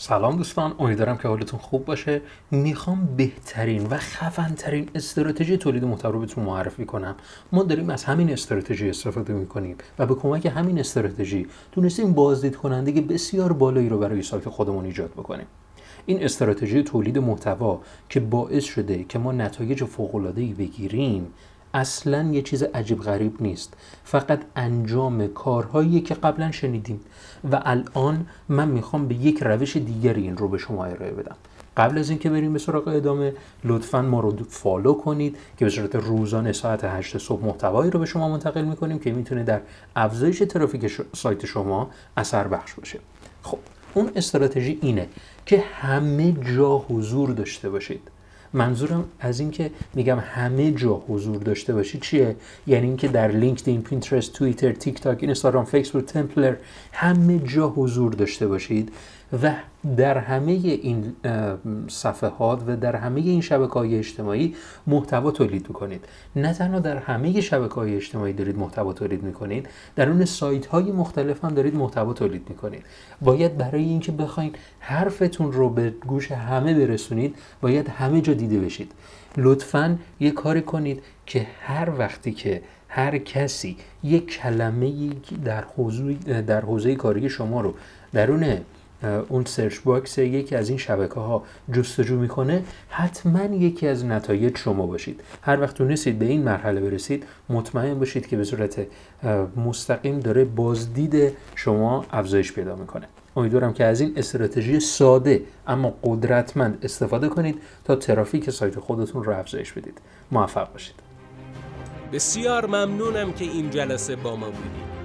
سلام دوستان امیدوارم که حالتون خوب باشه. می‌خوام بهترین و خفنترین استراتژی تولید محتوا رو بهتون معرفی کنم. ما داریم از همین استراتژی استفاده می‌کنیم و به کمک همین استراتژی تونستیم بازدید کننده بسیار بالایی رو برای سایت خودمون ایجاد بکنیم. این استراتژی تولید محتوا که باعث شده که ما نتایج فوق‌العاده‌ای بگیریم اصلا یه چیز عجیب غریب نیست. فقط انجام کارهایی که قبلا شنیدیم و الان من می‌خوام به یک روش دیگری این رو به شما ارائه بدم. قبل از اینکه بریم به سراغ ادامه لطفا ما رو فالو کنید که به صورت روزانه ساعت 8 صبح محتوایی رو به شما منتقل می‌کنیم که می‌تونه در افزایش ترافیک سایت شما اثر بخش باشه. خب اون استراتژی اینه که همه جا حضور داشته باشید. منظورم از این که میگم همه جا حضور داشته باشید چیه؟ یعنی اینکه در لینکدین پینترست توییتر تیک تاک اینستاگرام فیسبوک تمپلر همه جا حضور داشته باشید. و در همه این صفحات و در همه این شبکه های اجتماعی محتوا تولید می‌کنید. نه تنها در همه شبکه های اجتماعی دارید محتوا تولید می‌کنید در اون سایت های مختلف هم دارید محتوا تولید می‌کنید. باید برای اینکه بخواید حرفتون رو به گوش همه برسونید باید همه جا دیده بشید. لطفا یه کاری کنید که هر وقتی که هر کسی یک کلمه در حوزه در حوزه کاری شما رو درون اون search box یکی از این شبکه ها جستجو می‌کنه حتما یکی از نتایج شما باشید. هر وقت تونستید به این مرحله برسید مطمئن باشید که به صورت مستقیم داره بازدید شما افزایش پیدا می‌کنه. امیدوارم که از این استراتژی ساده اما قدرتمند استفاده کنید تا ترافیک سایت خودتون رو افزایش بدید. موفق باشید. بسیار ممنونم که این جلسه با ما بودید.